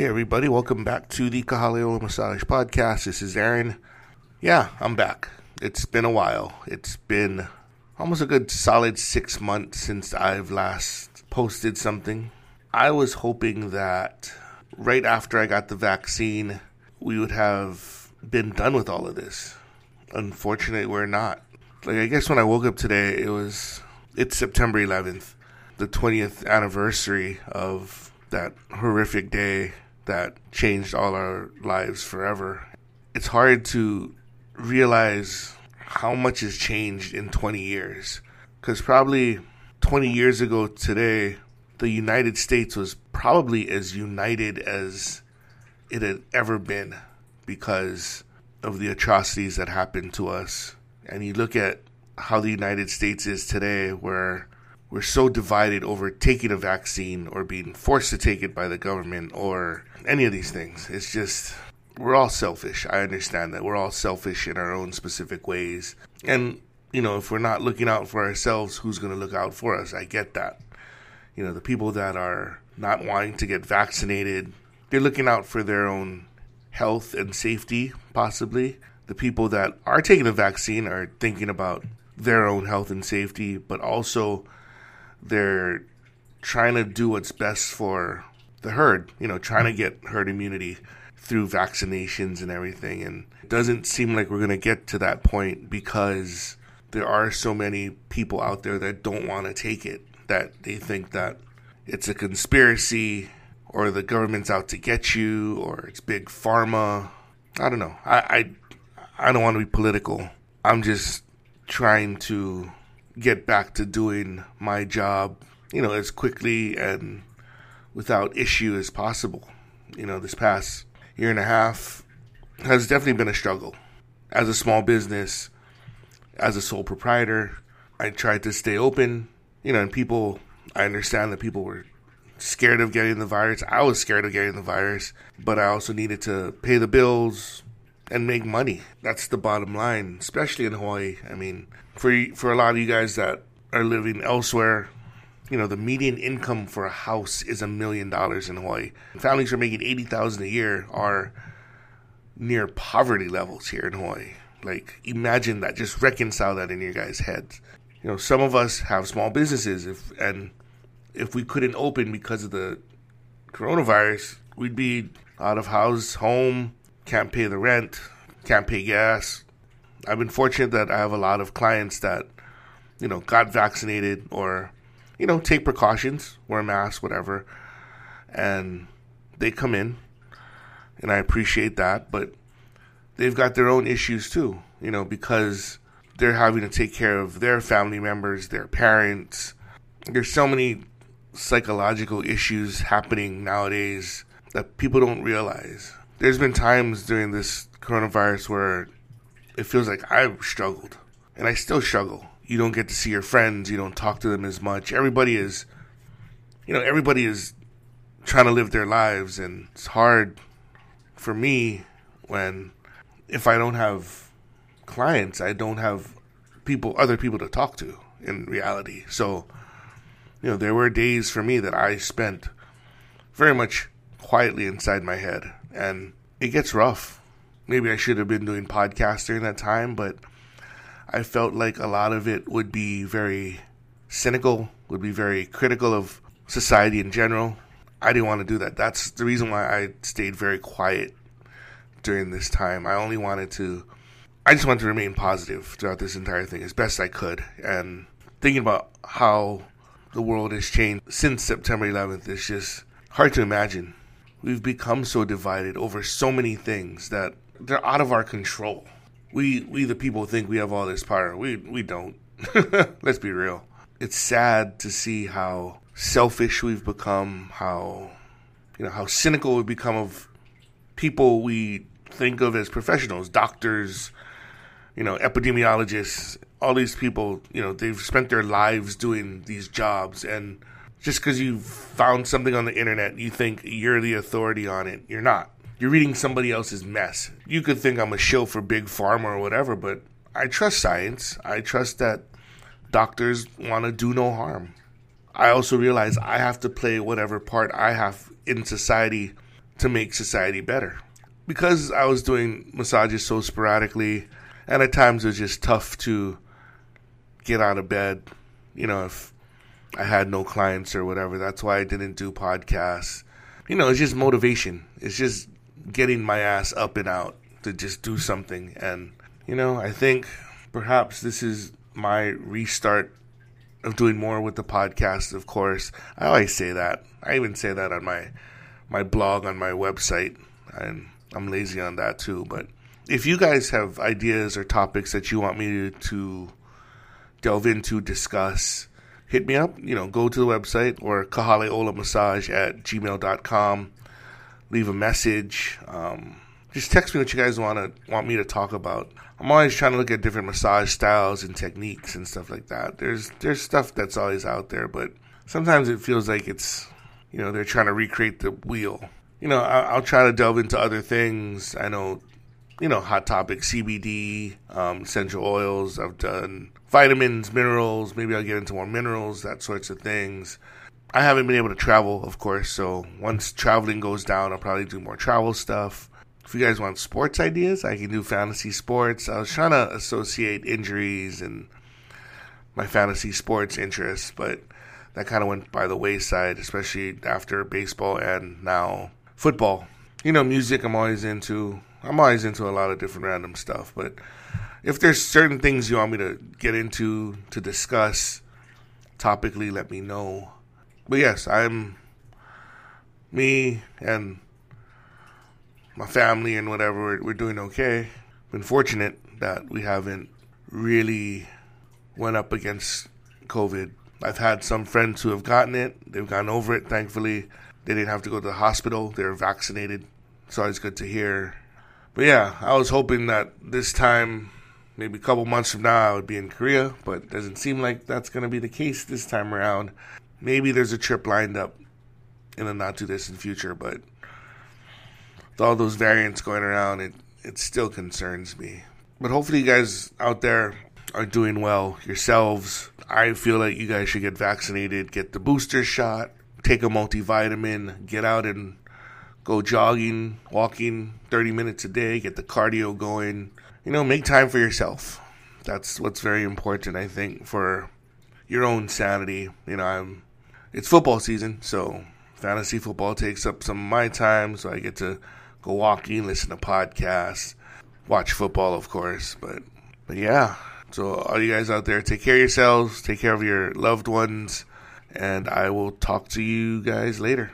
Hey, everybody, welcome back to the Kahaleo Massage Podcast. This is Aaron. Yeah, I'm back. It's been a while. It's been almost a good solid six months since I've last posted something. I was hoping that right after I got the vaccine, we would have been done with all of this. Unfortunately, we're not. Like, I guess when I woke up today, it was, it's September 11th, the 20th anniversary of that horrific day that changed all our lives forever. It's hard to realize how much has changed in 20 years. Because probably 20 years ago today, the United States was probably as united as it had ever been because of the atrocities that happened to us. And you look at how the United States is today, where we're so divided over taking a vaccine or being forced to take it by the government or any of these things. It's just, we're all selfish. I understand that. We're all selfish in our own specific ways. And, you know, if we're not looking out for ourselves, who's going to look out for us? I get that. You know, the people that are not wanting to get vaccinated, they're looking out for their own health and safety, possibly. The people that are taking the vaccine are thinking about their own health and safety, but also they're trying to do what's best for the herd, you know, trying to get herd immunity through vaccinations and everything. And it doesn't seem like we're going to get to that point because there are so many people out there that don't want to take it, that they think that it's a conspiracy or the government's out to get you or it's big pharma. I don't know. I, I, I don't want to be political. I'm just trying to get back to doing my job, you know, as quickly and without issue as possible. You know, this past year and a half has definitely been a struggle. As a small business, as a sole proprietor, I tried to stay open, you know, and people, I understand that people were scared of getting the virus. I was scared of getting the virus, but I also needed to pay the bills and make money. That's the bottom line, especially in Hawaii. I mean, for for a lot of you guys that are living elsewhere, you know, the median income for a house is a million dollars in Hawaii. Families are making eighty thousand a year are near poverty levels here in Hawaii. Like, imagine that. Just reconcile that in your guys' heads. You know, some of us have small businesses, if and if we couldn't open because of the coronavirus, we'd be out of house, home, can't pay the rent, can't pay gas, I've been fortunate that I have a lot of clients that, you know, got vaccinated or, you know, take precautions, wear a mask, whatever, and they come in, and I appreciate that, but they've got their own issues too, you know, because they're having to take care of their family members, their parents. There's so many psychological issues happening nowadays that people don't realize. There's been times during this coronavirus where it feels like I've struggled, and I still struggle. You don't get to see your friends, you don't talk to them as much. Everybody is, you know, everybody is trying to live their lives, and it's hard for me when if I don't have clients, I don't have people, other people to talk to in reality. So, you know, there were days for me that I spent very much quietly inside my head, and it gets rough maybe I should have been doing podcasts during that time, but I felt like a lot of it would be very cynical, would be very critical of society in general. I didn't want to do that. That's the reason why I stayed very quiet during this time. I only wanted to, I just wanted to remain positive throughout this entire thing as best I could. And thinking about how the world has changed since September 11th is just hard to imagine. We've become so divided over so many things that they're out of our control. We we the people think we have all this power. We we don't. Let's be real. It's sad to see how selfish we've become, how you know, how cynical we've become of people we think of as professionals, doctors, you know, epidemiologists, all these people, you know, they've spent their lives doing these jobs and just because you found something on the internet, you think you're the authority on it. You're not you're reading somebody else's mess. You could think I'm a shill for big pharma or whatever, but I trust science. I trust that doctors want to do no harm. I also realize I have to play whatever part I have in society to make society better. Because I was doing massages so sporadically, and at times it was just tough to get out of bed, you know, if I had no clients or whatever. That's why I didn't do podcasts. You know, it's just motivation. It's just getting my ass up and out to just do something. And, you know, I think perhaps this is my restart of doing more with the podcast, of course. I always say that. I even say that on my my blog on my website. And I'm lazy on that too. But if you guys have ideas or topics that you want me to delve into, discuss, hit me up. You know, go to the website or kahaleolamassage at gmail.com. Leave a message. Um, just text me what you guys want to want me to talk about. I'm always trying to look at different massage styles and techniques and stuff like that. There's there's stuff that's always out there, but sometimes it feels like it's you know they're trying to recreate the wheel. You know, I, will try to delve into other things. I know, you know, hot topic CBD, um, essential oils. I've done vitamins, minerals. Maybe I'll get into more minerals, that sorts of things. I haven't been able to travel, of course. So once traveling goes down, I'll probably do more travel stuff. If you guys want sports ideas, I can do fantasy sports. I was trying to associate injuries and my fantasy sports interests, but that kind of went by the wayside, especially after baseball and now football. You know, music I'm always into. I'm always into a lot of different random stuff, but if there's certain things you want me to get into to discuss topically, let me know. But yes, I'm me and my family and whatever, we're, doing okay. Been fortunate that we haven't really went up against COVID. I've had some friends who have gotten it. They've gotten over it, thankfully. They didn't have to go to the hospital. They're vaccinated. It's always good to hear. But yeah, I was hoping that this time, maybe a couple months from now, I would be in Korea, but it doesn't seem like that's going to be the case this time around. Maybe there's a trip lined up in the not too distant future, but with all those variants going around, it it still concerns me. But hopefully, you guys out there are doing well yourselves. I feel like you guys should get vaccinated, get the booster shot, take a multivitamin, get out and go jogging, walking 30 minutes a day, get the cardio going. You know, make time for yourself. That's what's very important, I think, for your own sanity. You know, I'm it's football season, so fantasy football takes up some of my time, so I get to go walking, listen to podcasts, watch football, of course. But but yeah, so all you guys out there, take care of yourselves, take care of your loved ones, and I will talk to you guys later.